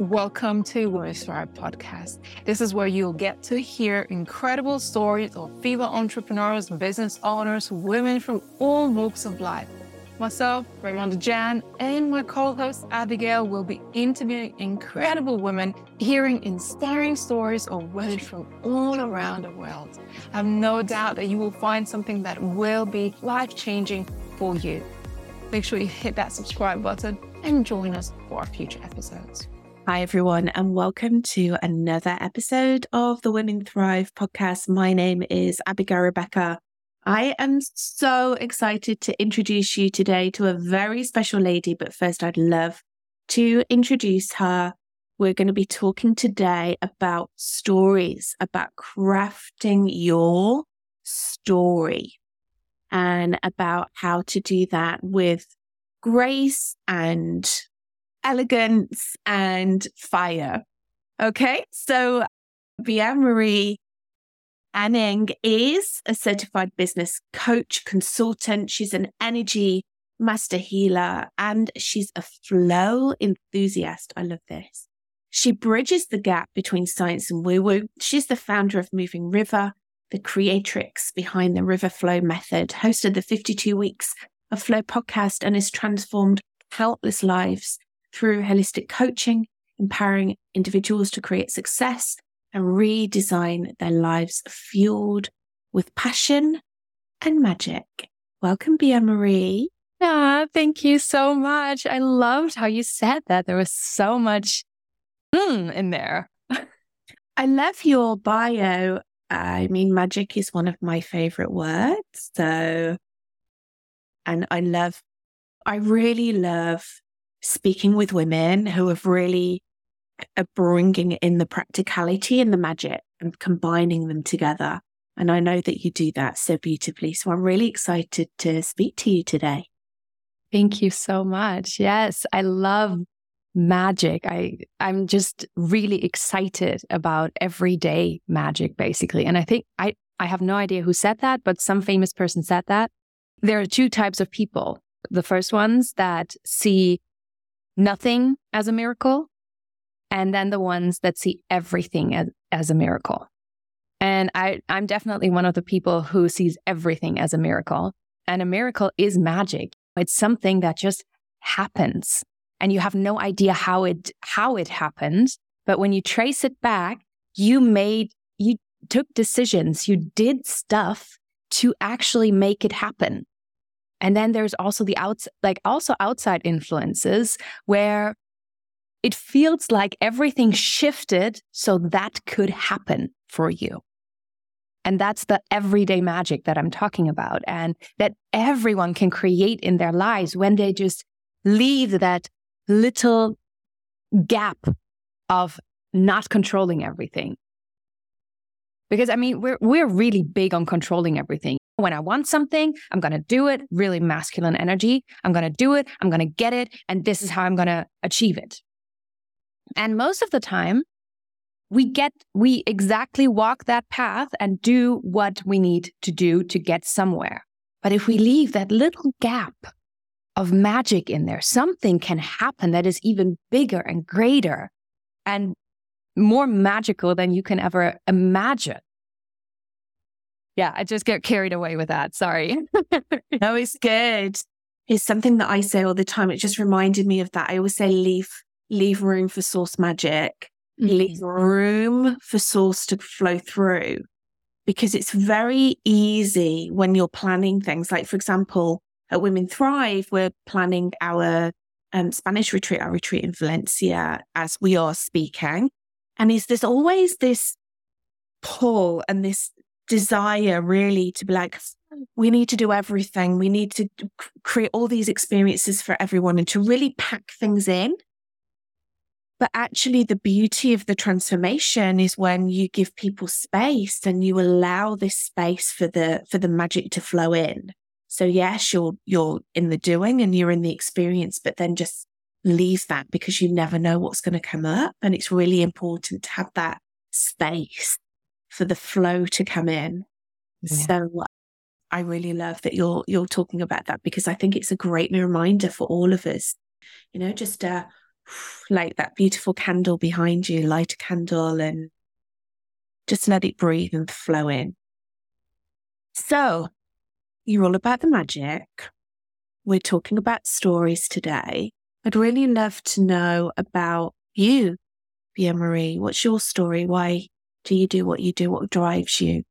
Welcome to Women Thrive podcast. This is where you'll get to hear incredible stories of female entrepreneurs, business owners, women from all walks of life. Myself, Raymonda Jan, and my co host Abigail will be interviewing incredible women, hearing inspiring stories of women from all around the world. I have no doubt that you will find something that will be life changing for you. Make sure you hit that subscribe button and join us for our future episodes. Hi, everyone, and welcome to another episode of the Women Thrive podcast. My name is Abigail Rebecca. I am so excited to introduce you today to a very special lady, but first, I'd love to introduce her. We're going to be talking today about stories, about crafting your story, and about how to do that with grace and elegance and fire. Okay. So Bien Marie Anning is a certified business coach, consultant. She's an energy master healer and she's a flow enthusiast. I love this. She bridges the gap between science and woo woo. She's the founder of Moving River, the creatrix behind the River Flow method, hosted the 52 Weeks of Flow podcast, and has transformed countless lives through holistic coaching, empowering individuals to create success and redesign their lives fueled with passion and magic. Welcome, Bea-Marie. Ah, thank you so much. I loved how you said that. There was so much mm, in there. I love your bio. I mean, magic is one of my favorite words. So, and I love, I really love speaking with women who have really are bringing in the practicality and the magic and combining them together. And I know that you do that so beautifully. So I'm really excited to speak to you today. Thank you so much. Yes, I love magic. I I'm just really excited about everyday magic basically. And I think I I have no idea who said that, but some famous person said that. There are two types of people. The first ones that see nothing as a miracle, and then the ones that see everything as, as a miracle. And I, I'm definitely one of the people who sees everything as a miracle. And a miracle is magic. It's something that just happens and you have no idea how it, how it happened. But when you trace it back, you made, you took decisions, you did stuff to actually make it happen. And then there's also the outs, like also outside influences where it feels like everything shifted so that could happen for you. And that's the everyday magic that I'm talking about and that everyone can create in their lives when they just leave that little gap of not controlling everything. Because I mean, we're, we're really big on controlling everything. When I want something, I'm going to do it, really masculine energy. I'm going to do it. I'm going to get it. And this is how I'm going to achieve it. And most of the time, we get, we exactly walk that path and do what we need to do to get somewhere. But if we leave that little gap of magic in there, something can happen that is even bigger and greater and more magical than you can ever imagine yeah, I just get carried away with that. Sorry. no, it's good. It's something that I say all the time. It just reminded me of that. I always say leave leave room for source magic. Mm-hmm. Leave room for source to flow through. Because it's very easy when you're planning things. Like, for example, at Women Thrive, we're planning our um, Spanish retreat, our retreat in Valencia as we are speaking. And is there's always this pull and this desire really to be like, we need to do everything. We need to create all these experiences for everyone and to really pack things in. But actually, the beauty of the transformation is when you give people space and you allow this space for the for the magic to flow in. So yes, you're you're in the doing and you're in the experience, but then just leave that because you never know what's going to come up. And it's really important to have that space for the flow to come in. Yeah. So I really love that you're you're talking about that because I think it's a great reminder for all of us. You know, just uh, like that beautiful candle behind you, light a candle and just let it breathe and flow in. So, you're all about the magic. We're talking about stories today. I'd really love to know about you, Bea-Marie. What's your story? Why do you do what you do? What drives you?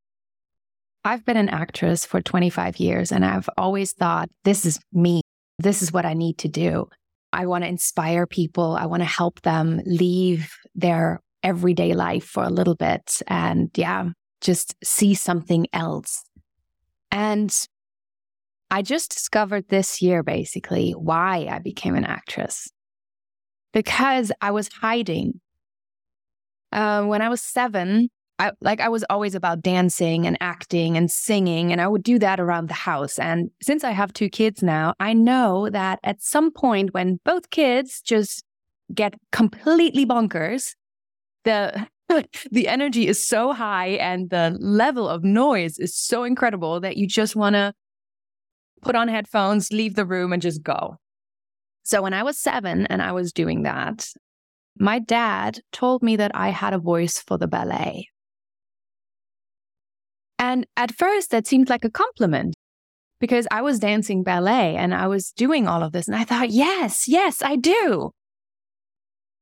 I've been an actress for 25 years and I've always thought, this is me. This is what I need to do. I want to inspire people. I want to help them leave their everyday life for a little bit and, yeah, just see something else. And I just discovered this year basically why I became an actress. Because I was hiding. Uh, when I was seven, I, like I was always about dancing and acting and singing, and I would do that around the house. And since I have two kids now, I know that at some point when both kids just get completely bonkers, the the energy is so high and the level of noise is so incredible that you just want to put on headphones, leave the room, and just go. So when I was seven and I was doing that, my dad told me that I had a voice for the ballet. And at first, that seemed like a compliment because I was dancing ballet and I was doing all of this. And I thought, yes, yes, I do.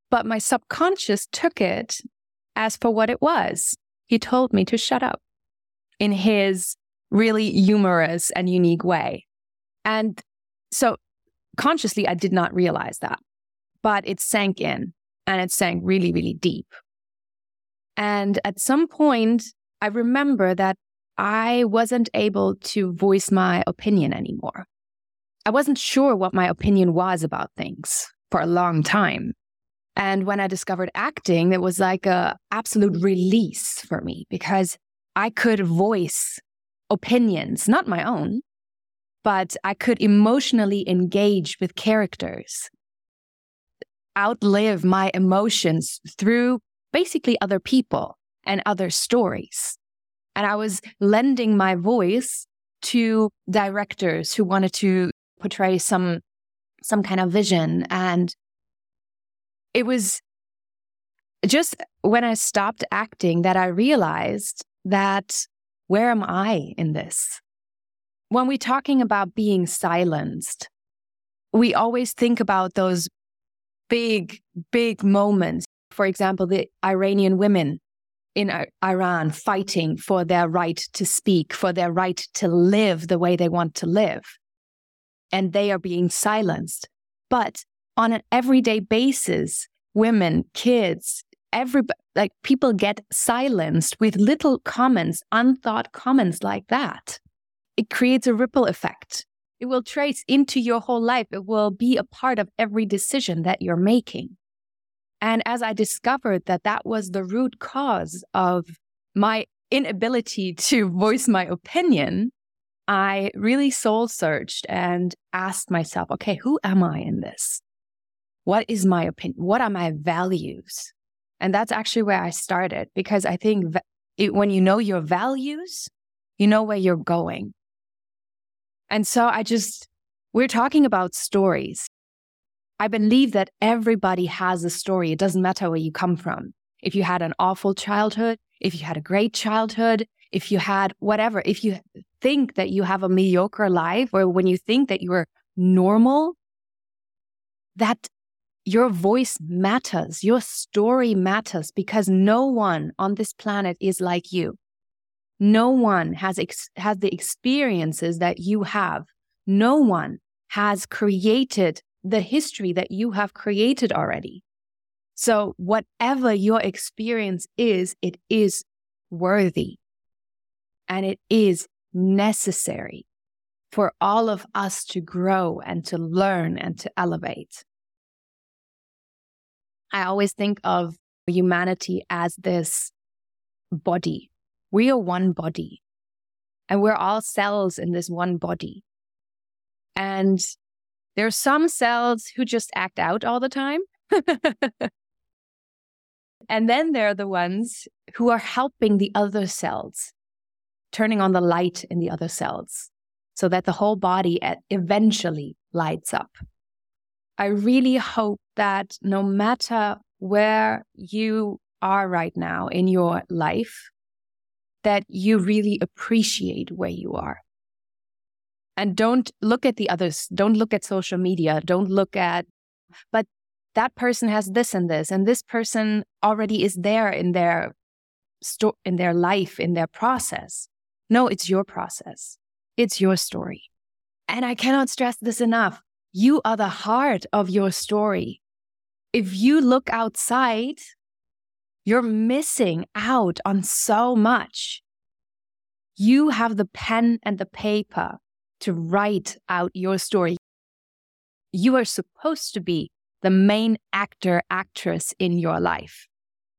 But my subconscious took it as for what it was. He told me to shut up in his really humorous and unique way. And so consciously, I did not realize that, but it sank in and it sank really, really deep. And at some point, I remember that I wasn't able to voice my opinion anymore. I wasn't sure what my opinion was about things for a long time. And when I discovered acting, it was like a absolute release for me because I could voice opinions, not my own, but I could emotionally engage with characters, outlive my emotions through basically other people and other stories. And I was lending my voice to directors who wanted to portray some some kind of vision and it was just when I stopped acting that I realized that where am I in this? When we're talking about being silenced, we always think about those big, big moments. For example, the Iranian women in Iran fighting for their right to speak, for their right to live the way they want to live. And they are being silenced. But on an everyday basis, women, kids, everybody, like people get silenced with little comments, unthought comments like that. It creates a ripple effect. It will trace into your whole life. It will be a part of every decision that you're making. And as I discovered that that was the root cause of my inability to voice my opinion, I really soul searched and asked myself, okay, who am I in this? What is my opinion? What are my values? And that's actually where I started because I think it, when you know your values, you know where you're going. And so I just, we're talking about stories. I believe that everybody has a story. It doesn't matter where you come from. If you had an awful childhood, if you had a great childhood, if you had whatever, if you think that you have a mediocre life or when you think that you're normal, that your voice matters, your story matters because no one on this planet is like you. No one has, ex- has the experiences that you have. No one has created the history that you have created already. So, whatever your experience is, it is worthy and it is necessary for all of us to grow and to learn and to elevate. I always think of humanity as this body. We are one body, and we're all cells in this one body. And there are some cells who just act out all the time. and then there are the ones who are helping the other cells, turning on the light in the other cells so that the whole body eventually lights up. I really hope that no matter where you are right now in your life, that you really appreciate where you are. And don't look at the others. Don't look at social media. Don't look at, but that person has this and this, and this person already is there in their sto- in their life, in their process. No, it's your process. It's your story. And I cannot stress this enough. You are the heart of your story. If you look outside, you're missing out on so much. You have the pen and the paper to write out your story. You are supposed to be the main actor, actress in your life.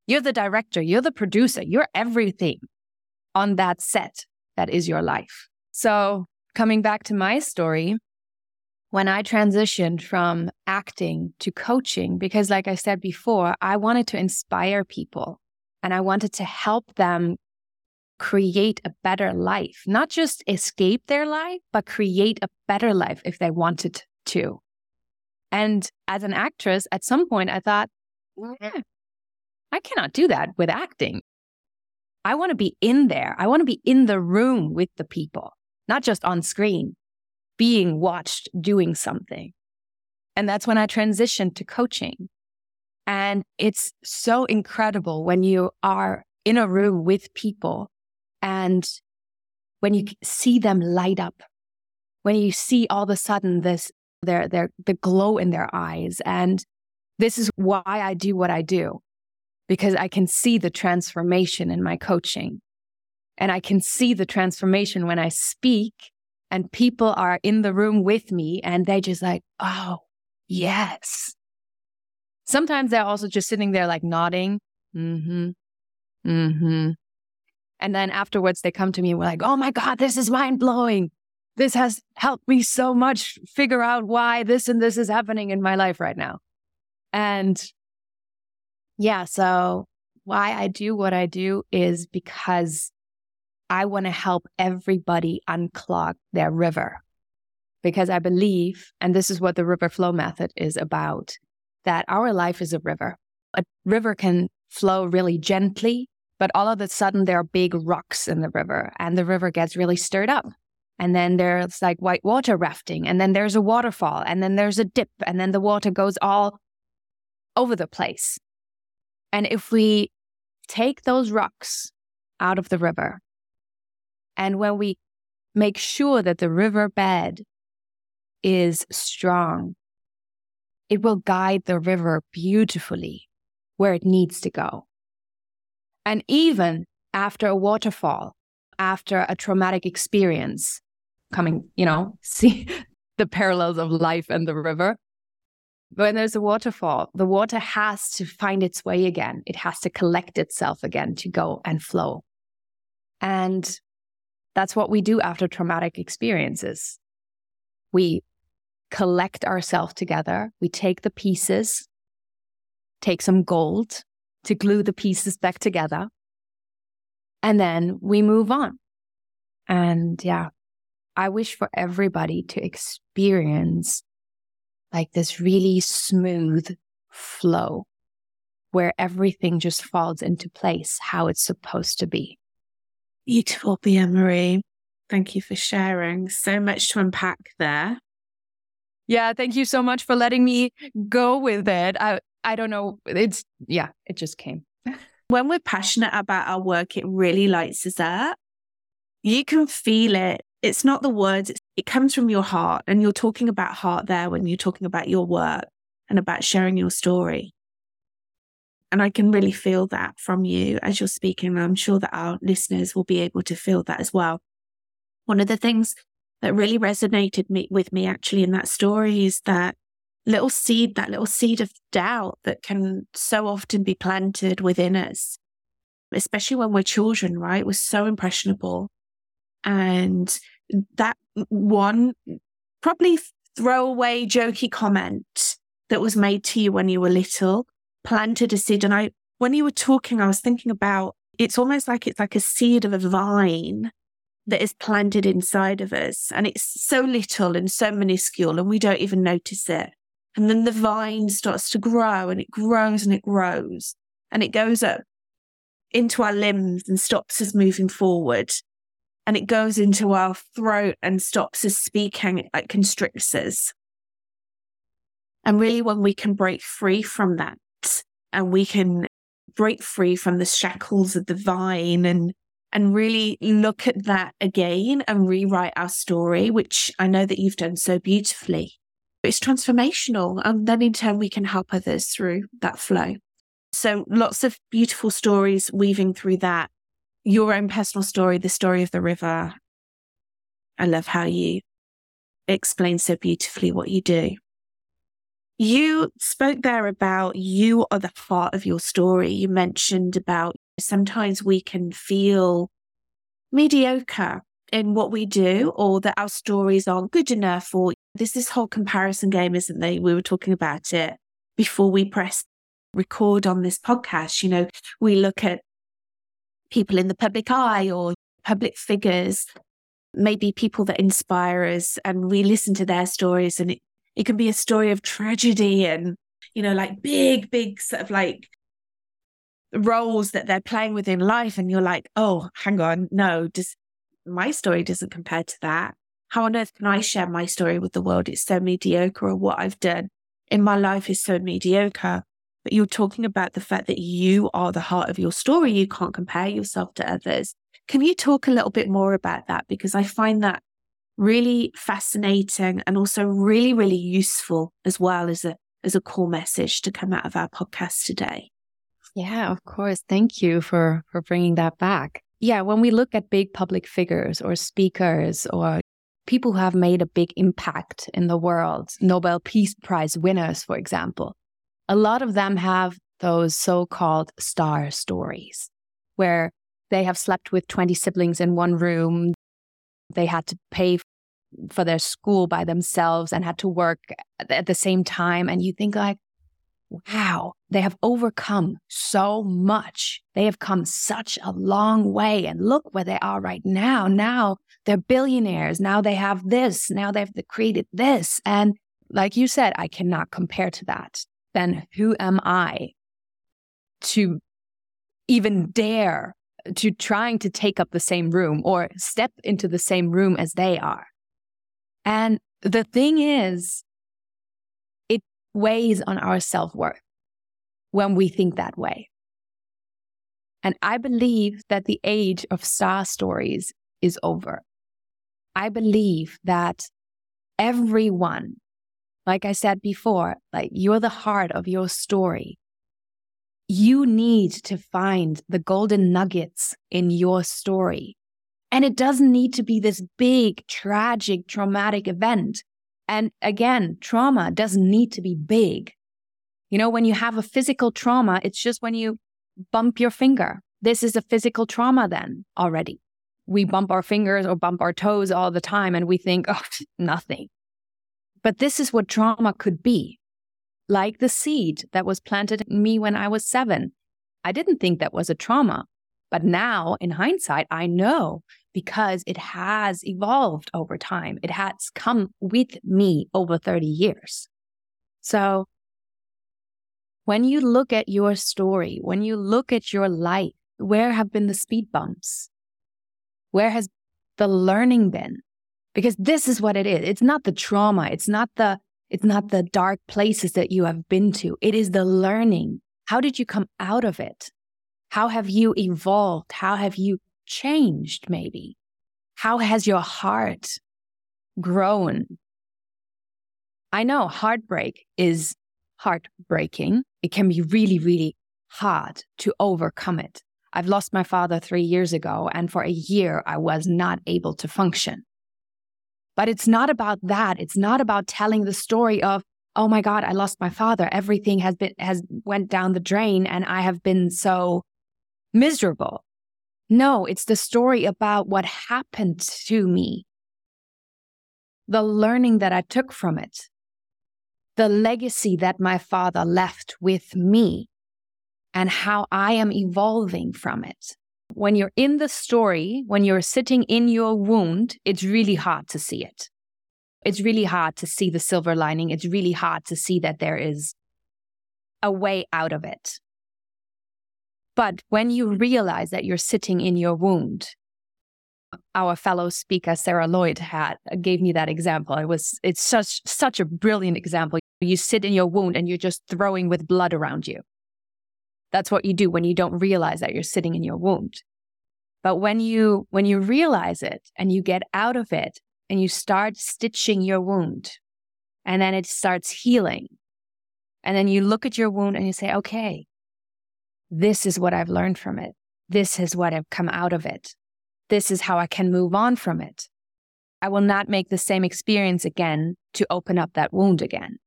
You're the director, you're the producer, you're everything on that set that is your life. So, coming back to my story, when I transitioned from acting to coaching, because like I said before, I wanted to inspire people and I wanted to help them create a better life, not just escape their life, but create a better life if they wanted to. And as an actress, at some point, I thought, eh, I cannot do that with acting. I want to be in there. I want to be in the room with the people, not just on screen, being watched doing something. And that's when I transitioned to coaching. And it's so incredible when you are in a room with people and when you see them light up, when you see all of a sudden this, their, their, the glow in their eyes. And this is why I do what I do, because I can see the transformation in my coaching. And I can see the transformation when I speak and people are in the room with me and they just like, oh, yes. Sometimes they're also just sitting there like nodding. Mm hmm. Mm hmm. And then afterwards, they come to me and we're like, oh my God, this is mind blowing. This has helped me so much figure out why this and this is happening in my life right now. And yeah, so why I do what I do is because I want to help everybody unclog their river. Because I believe, and this is what the river flow method is about, that our life is a river. A river can flow really gently but all of a sudden, there are big rocks in the river, and the river gets really stirred up. And then there's like white water rafting, and then there's a waterfall, and then there's a dip, and then the water goes all over the place. And if we take those rocks out of the river, and when we make sure that the river bed is strong, it will guide the river beautifully where it needs to go. And even after a waterfall, after a traumatic experience, coming, you know, see the parallels of life and the river. When there's a waterfall, the water has to find its way again. It has to collect itself again to go and flow. And that's what we do after traumatic experiences. We collect ourselves together. We take the pieces, take some gold, to glue the pieces back together. And then we move on. And yeah, I wish for everybody to experience like this really smooth flow where everything just falls into place how it's supposed to be. Beautiful, Bea-Marie. Thank you for sharing. So much to unpack there. Yeah, thank you so much for letting me go with it. I, I don't know. It's, yeah, it just came. when we're passionate about our work, it really lights us up. You can feel it. It's not the words, it comes from your heart. And you're talking about heart there when you're talking about your work and about sharing your story. And I can really feel that from you as you're speaking. I'm sure that our listeners will be able to feel that as well. One of the things that really resonated me, with me actually in that story is that little seed, that little seed of doubt that can so often be planted within us, especially when we're children, right? We're so impressionable. And that one probably throwaway jokey comment that was made to you when you were little planted a seed. And I, when you were talking, I was thinking about it's almost like it's like a seed of a vine that is planted inside of us. And it's so little and so minuscule, and we don't even notice it And then the vine starts to grow and it grows and it grows and it goes up into our limbs and stops us moving forward. And it goes into our throat and stops us speaking, it constricts us. And really, when we can break free from that and we can break free from the shackles of the vine and and really look at that again and rewrite our story, which I know that you've done so beautifully. It's transformational. And then in turn, we can help others through that flow. So lots of beautiful stories weaving through that. Your own personal story, the story of the river. I love how you explain so beautifully what you do. You spoke there about you are the heart of your story. You mentioned about sometimes we can feel mediocre in what we do or that our stories aren't good enough or there's this whole comparison game, isn't there? We were talking about it before we press record on this podcast. You know, we look at people in the public eye or public figures, maybe people that inspire us, and we listen to their stories and it it can be a story of tragedy and, you know, like big, big sort of like roles that they're playing within life. And you're like, oh, hang on, no, does my story doesn't compare to that. How on earth can I share my story with the world? It's so mediocre, or what I've done in my life is so mediocre. But you're talking about the fact that you are the heart of your story. You can't compare yourself to others. Can you talk a little bit more about that? Because I find that really fascinating and also really, really useful as well as a as a core message to come out of our podcast today. Yeah, of course. Thank you for for bringing that back. Yeah, when we look at big public figures or speakers or people who have made a big impact in the world, Nobel Peace Prize winners, for example, a lot of them have those so-called star stories where they have slept with 20 siblings in one room. They had to pay for their school by themselves and had to work at the same time. And you think like, wow, they have overcome so much. They have come such a long way. And look where they are right now. Now they're billionaires. Now they have this. Now they've created this. And like you said, I cannot compare to that. Then who am I to even dare to trying to take up the same room or step into the same room as they are. And the thing is, it weighs on our self worth when we think that way. And I believe that the age of star stories is over. I believe that everyone, like I said before, like you're the heart of your story you need to find the golden nuggets in your story. And it doesn't need to be this big, tragic, traumatic event. And again, trauma doesn't need to be big. You know, when you have a physical trauma, it's just when you bump your finger. This is a physical trauma then already. We bump our fingers or bump our toes all the time and we think, oh, nothing. But this is what trauma could be like the seed that was planted in me when I was seven. I didn't think that was a trauma. But now, in hindsight, I know because it has evolved over time. It has come with me over 30 years. So, when you look at your story, when you look at your life, where have been the speed bumps? Where has the learning been? Because this is what it is. It's not the trauma. It's not the it's not the dark places that you have been to. It is the learning. How did you come out of it? How have you evolved? How have you changed, maybe? How has your heart grown? I know heartbreak is heartbreaking. It can be really, really hard to overcome it. I've lost my father three years ago, and for a year, I was not able to function. But it's not about that. It's not about telling the story of, oh my God, I lost my father. Everything has been, has went down the drain and I have been so miserable. No, it's the story about what happened to me, the learning that I took from it, the legacy that my father left with me, and how I am evolving from it. When you're in the story, when you're sitting in your wound, it's really hard to see it. It's really hard to see the silver lining. It's really hard to see that there is a way out of it. But when you realize that you're sitting in your wound, our fellow speaker Sarah Lloyd had gave me that example. It was it's such such a brilliant example. You sit in your wound and you're just throwing with blood around you. That's what you do when you don't realize that you're sitting in your wound. But when you when you realize it and you get out of it and you start stitching your wound and then it starts healing. And then you look at your wound and you say, "Okay, this is what I've learned from it. This is what I've come out of it. This is how I can move on from it. I will not make the same experience again to open up that wound again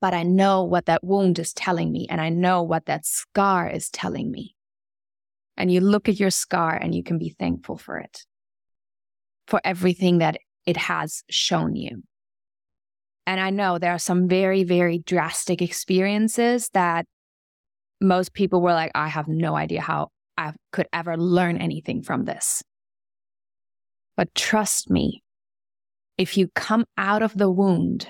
but I know what that wound is telling me and I know what that scar is telling me. And you look at your scar and you can be thankful for it, for everything that it has shown you. And I know there are some very, very drastic experiences that most people were like, I have no idea how I could ever learn anything from this. But trust me, if you come out of the wound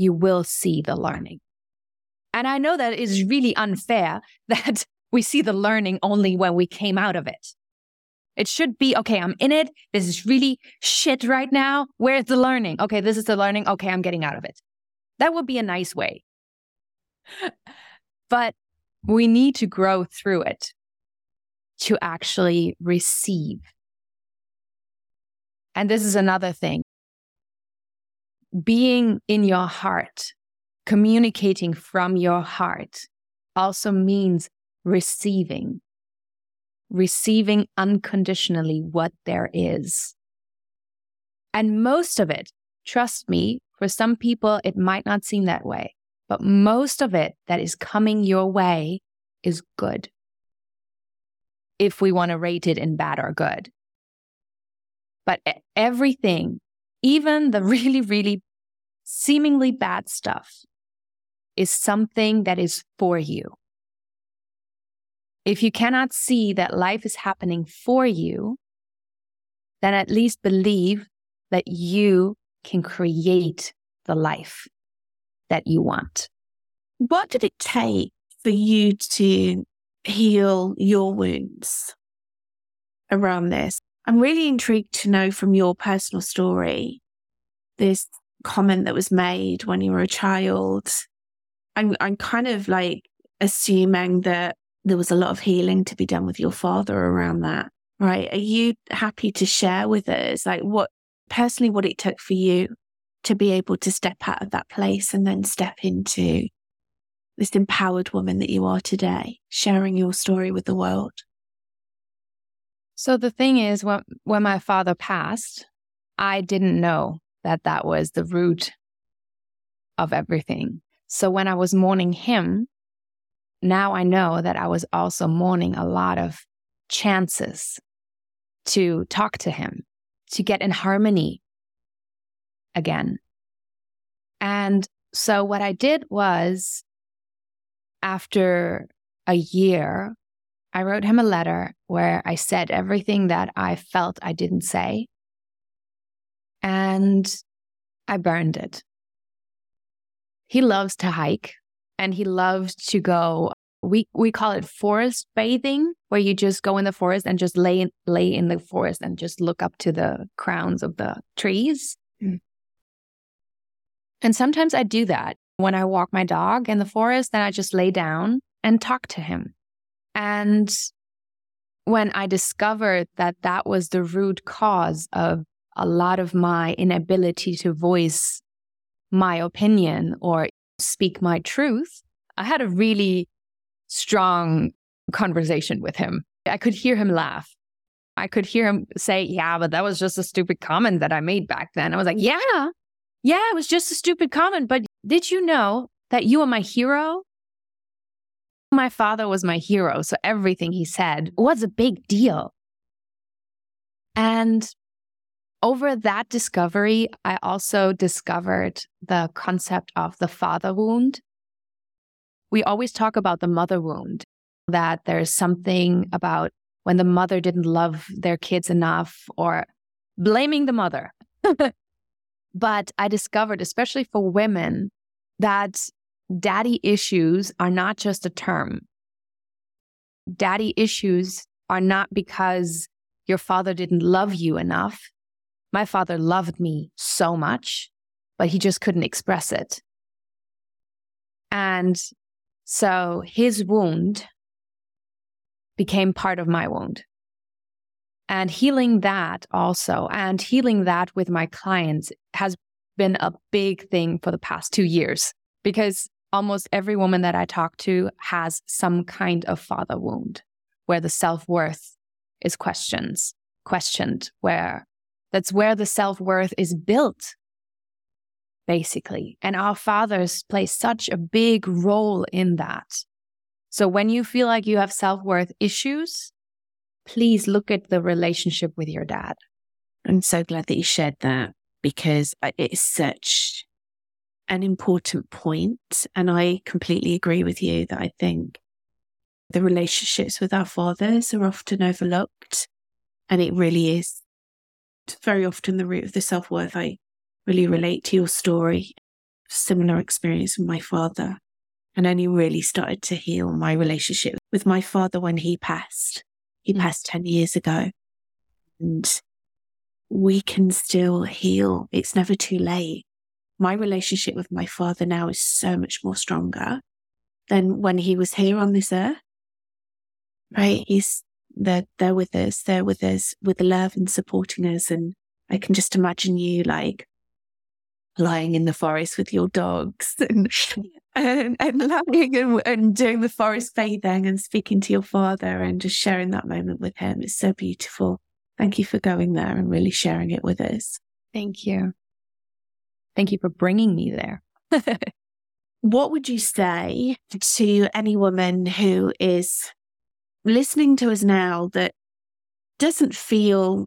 you will see the learning. And I know that is really unfair that we see the learning only when we came out of it. It should be, okay, I'm in it. This is really shit right now. Where's the learning? Okay, this is the learning. Okay, I'm getting out of it. That would be a nice way. but we need to grow through it to actually receive. And this is another thing being in your heart, communicating from your heart also means receiving, receiving unconditionally what there is. And most of it, trust me, for some people, it might not seem that way, but most of it that is coming your way is good. If we want to rate it in bad or good. But everything even the really, really seemingly bad stuff is something that is for you. If you cannot see that life is happening for you, then at least believe that you can create the life that you want. What did it take for you to heal your wounds around this? I'm really intrigued to know from your personal story this comment that was made when you were a child. I'm I'm kind of like assuming that there was a lot of healing to be done with your father around that. Right. Are you happy to share with us like what personally what it took for you to be able to step out of that place and then step into this empowered woman that you are today, sharing your story with the world? So the thing is, when, when my father passed, I didn't know that that was the root of everything. So when I was mourning him, now I know that I was also mourning a lot of chances to talk to him, to get in harmony again. And so what I did was after a year I wrote him a letter where I said everything that I felt I didn't say. And I burned it. He loves to hike and he loves to go we we call it forest bathing where you just go in the forest and just lay in, lay in the forest and just look up to the crowns of the trees. Mm. And sometimes I do that when I walk my dog in the forest then I just lay down and talk to him and when I discovered that that was the root cause of a lot of my inability to voice my opinion or speak my truth, I had a really strong conversation with him. I could hear him laugh. I could hear him say, Yeah, but that was just a stupid comment that I made back then. I was like, Yeah, yeah, it was just a stupid comment. But did you know that you are my hero? My father was my hero, so everything he said was a big deal. And over that discovery, I also discovered the concept of the father wound. We always talk about the mother wound, that there's something about when the mother didn't love their kids enough or blaming the mother. But I discovered, especially for women, that daddy issues are not just a term. Daddy issues are not because your father didn't love you enough. My father loved me so much, but he just couldn't express it. And so his wound became part of my wound. And healing that also, and healing that with my clients has been a big thing for the past two years because almost every woman that I talk to has some kind of father wound where the self worth is questions, questioned, where that's where the self worth is built, basically. And our fathers play such a big role in that. So when you feel like you have self worth issues, please look at the relationship with your dad. I'm so glad that you shared that because uh, it's such an important point, And I completely agree with you that I think the relationships with our fathers are often overlooked. And it really is very often the root of the self worth. I really relate to your story, similar experience with my father, and only really started to heal my relationship with my father when he passed. He mm. passed 10 years ago. And we can still heal. It's never too late. My relationship with my father now is so much more stronger than when he was here on this earth. Right? He's they're they're with us, they're with us with love and supporting us. And I can just imagine you like lying in the forest with your dogs and and, and lying and, and doing the forest bathing and speaking to your father and just sharing that moment with him. It's so beautiful. Thank you for going there and really sharing it with us. Thank you. Thank you for bringing me there. what would you say to any woman who is listening to us now that doesn't feel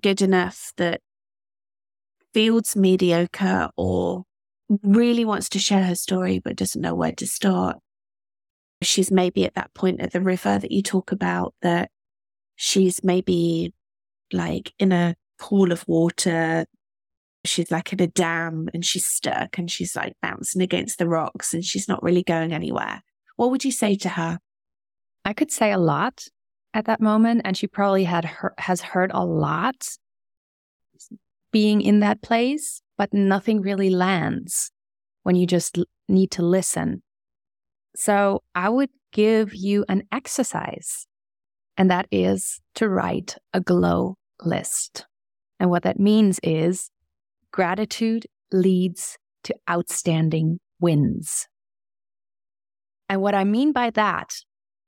good enough, that feels mediocre or really wants to share her story but doesn't know where to start? She's maybe at that point at the river that you talk about that she's maybe like in a pool of water. She's like in a dam and she's stuck and she's like bouncing against the rocks and she's not really going anywhere. What would you say to her? I could say a lot at that moment, and she probably had her- has heard a lot being in that place, but nothing really lands when you just l- need to listen. So I would give you an exercise, and that is to write a glow list. And what that means is gratitude leads to outstanding wins. And what I mean by that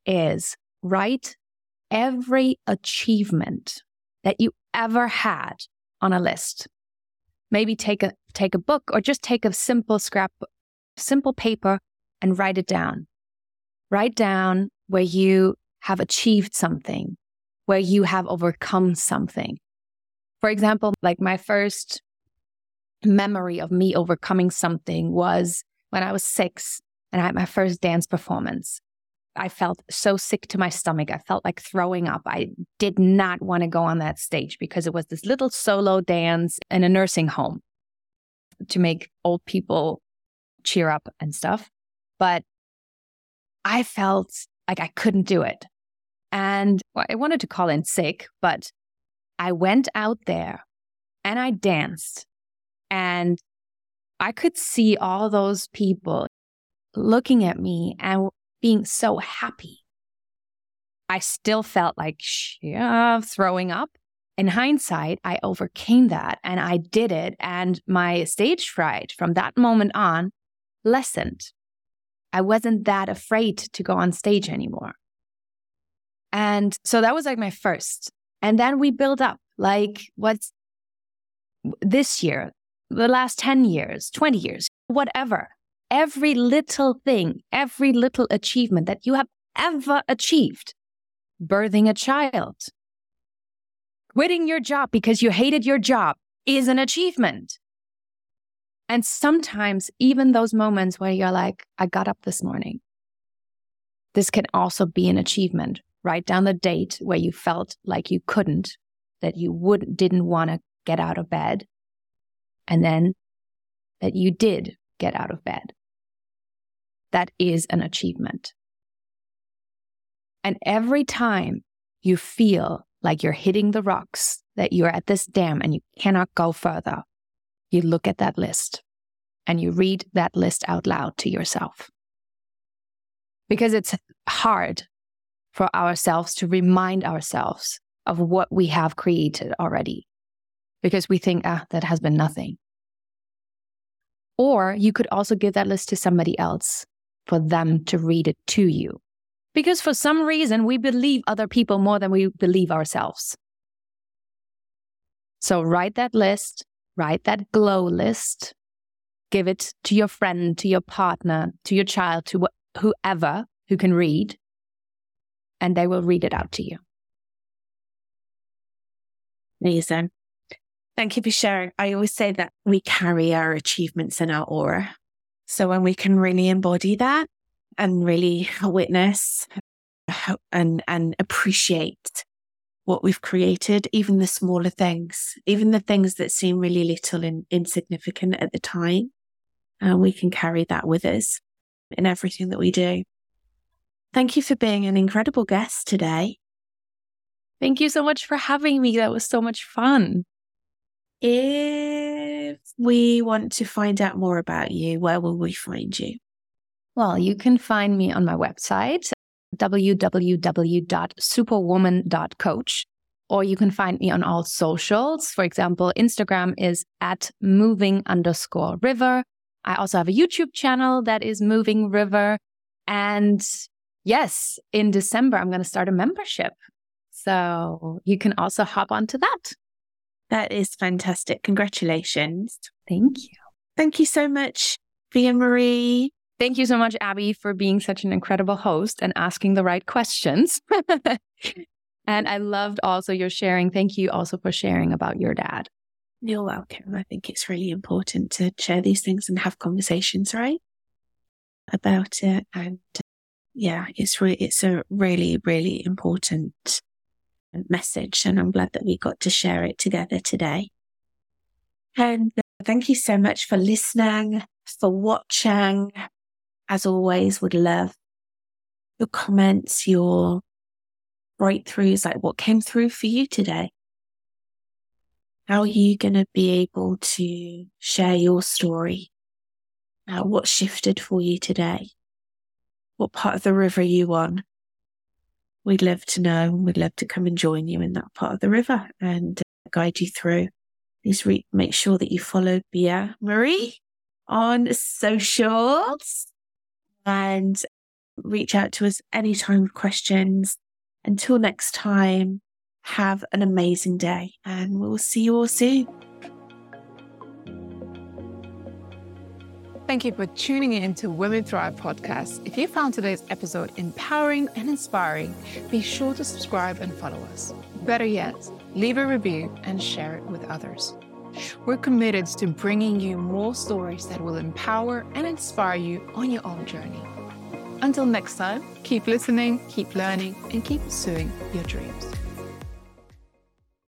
is write every achievement that you ever had on a list. Maybe take a take a book or just take a simple scrap simple paper and write it down. Write down where you have achieved something, where you have overcome something. For example, like my first memory of me overcoming something was when I was six and I had my first dance performance. I felt so sick to my stomach. I felt like throwing up. I did not want to go on that stage because it was this little solo dance in a nursing home to make old people cheer up and stuff. But I felt like I couldn't do it. And I wanted to call in sick, but I went out there and I danced and I could see all those people looking at me and being so happy. I still felt like yeah, throwing up. In hindsight, I overcame that and I did it. And my stage fright from that moment on lessened. I wasn't that afraid to go on stage anymore. And so that was like my first. And then we build up like what's this year, the last 10 years, 20 years, whatever. Every little thing, every little achievement that you have ever achieved. Birthing a child, quitting your job because you hated your job is an achievement. And sometimes, even those moments where you're like, I got up this morning, this can also be an achievement write down the date where you felt like you couldn't, that you would didn't want to get out of bed, and then that you did get out of bed. That is an achievement. And every time you feel like you're hitting the rocks, that you're at this dam and you cannot go further, you look at that list and you read that list out loud to yourself. Because it's hard for ourselves to remind ourselves of what we have created already. Because we think, ah, that has been nothing. Or you could also give that list to somebody else for them to read it to you. Because for some reason, we believe other people more than we believe ourselves. So write that list, write that glow list, give it to your friend, to your partner, to your child, to wh- whoever who can read, and they will read it out to you. Amazing. Thank you for sharing. I always say that we carry our achievements in our aura. So when we can really embody that and really witness and, and appreciate what we've created, even the smaller things, even the things that seem really little and insignificant at the time, uh, we can carry that with us in everything that we do. Thank you for being an incredible guest today. Thank you so much for having me. That was so much fun. If we want to find out more about you, where will we find you? Well, you can find me on my website, www.superwoman.coach, or you can find me on all socials. For example, Instagram is at moving underscore river. I also have a YouTube channel that is moving river. And yes, in December, I'm going to start a membership. So you can also hop onto that. That is fantastic. Congratulations. Thank you. Thank you so much, Bea-Marie. Thank you so much, Abby, for being such an incredible host and asking the right questions. and I loved also your sharing. Thank you also for sharing about your dad. You're welcome. I think it's really important to share these things and have conversations, right? About it. And yeah, it's really, it's a really, really important message. And I'm glad that we got to share it together today. And thank you so much for listening, for watching. As always, would love your comments, your breakthroughs, like what came through for you today. How are you going to be able to share your story? Uh, what shifted for you today? What part of the river are you on? We'd love to know. We'd love to come and join you in that part of the river and uh, guide you through. Please re- make sure that you follow Bea-Marie on socials and reach out to us anytime with questions. Until next time, have an amazing day and we'll see you all soon. Thank you for tuning in to Women Thrive podcast. If you found today's episode empowering and inspiring, be sure to subscribe and follow us. Better yet, leave a review and share it with others. We're committed to bringing you more stories that will empower and inspire you on your own journey. Until next time, keep listening, keep learning, and keep pursuing your dreams.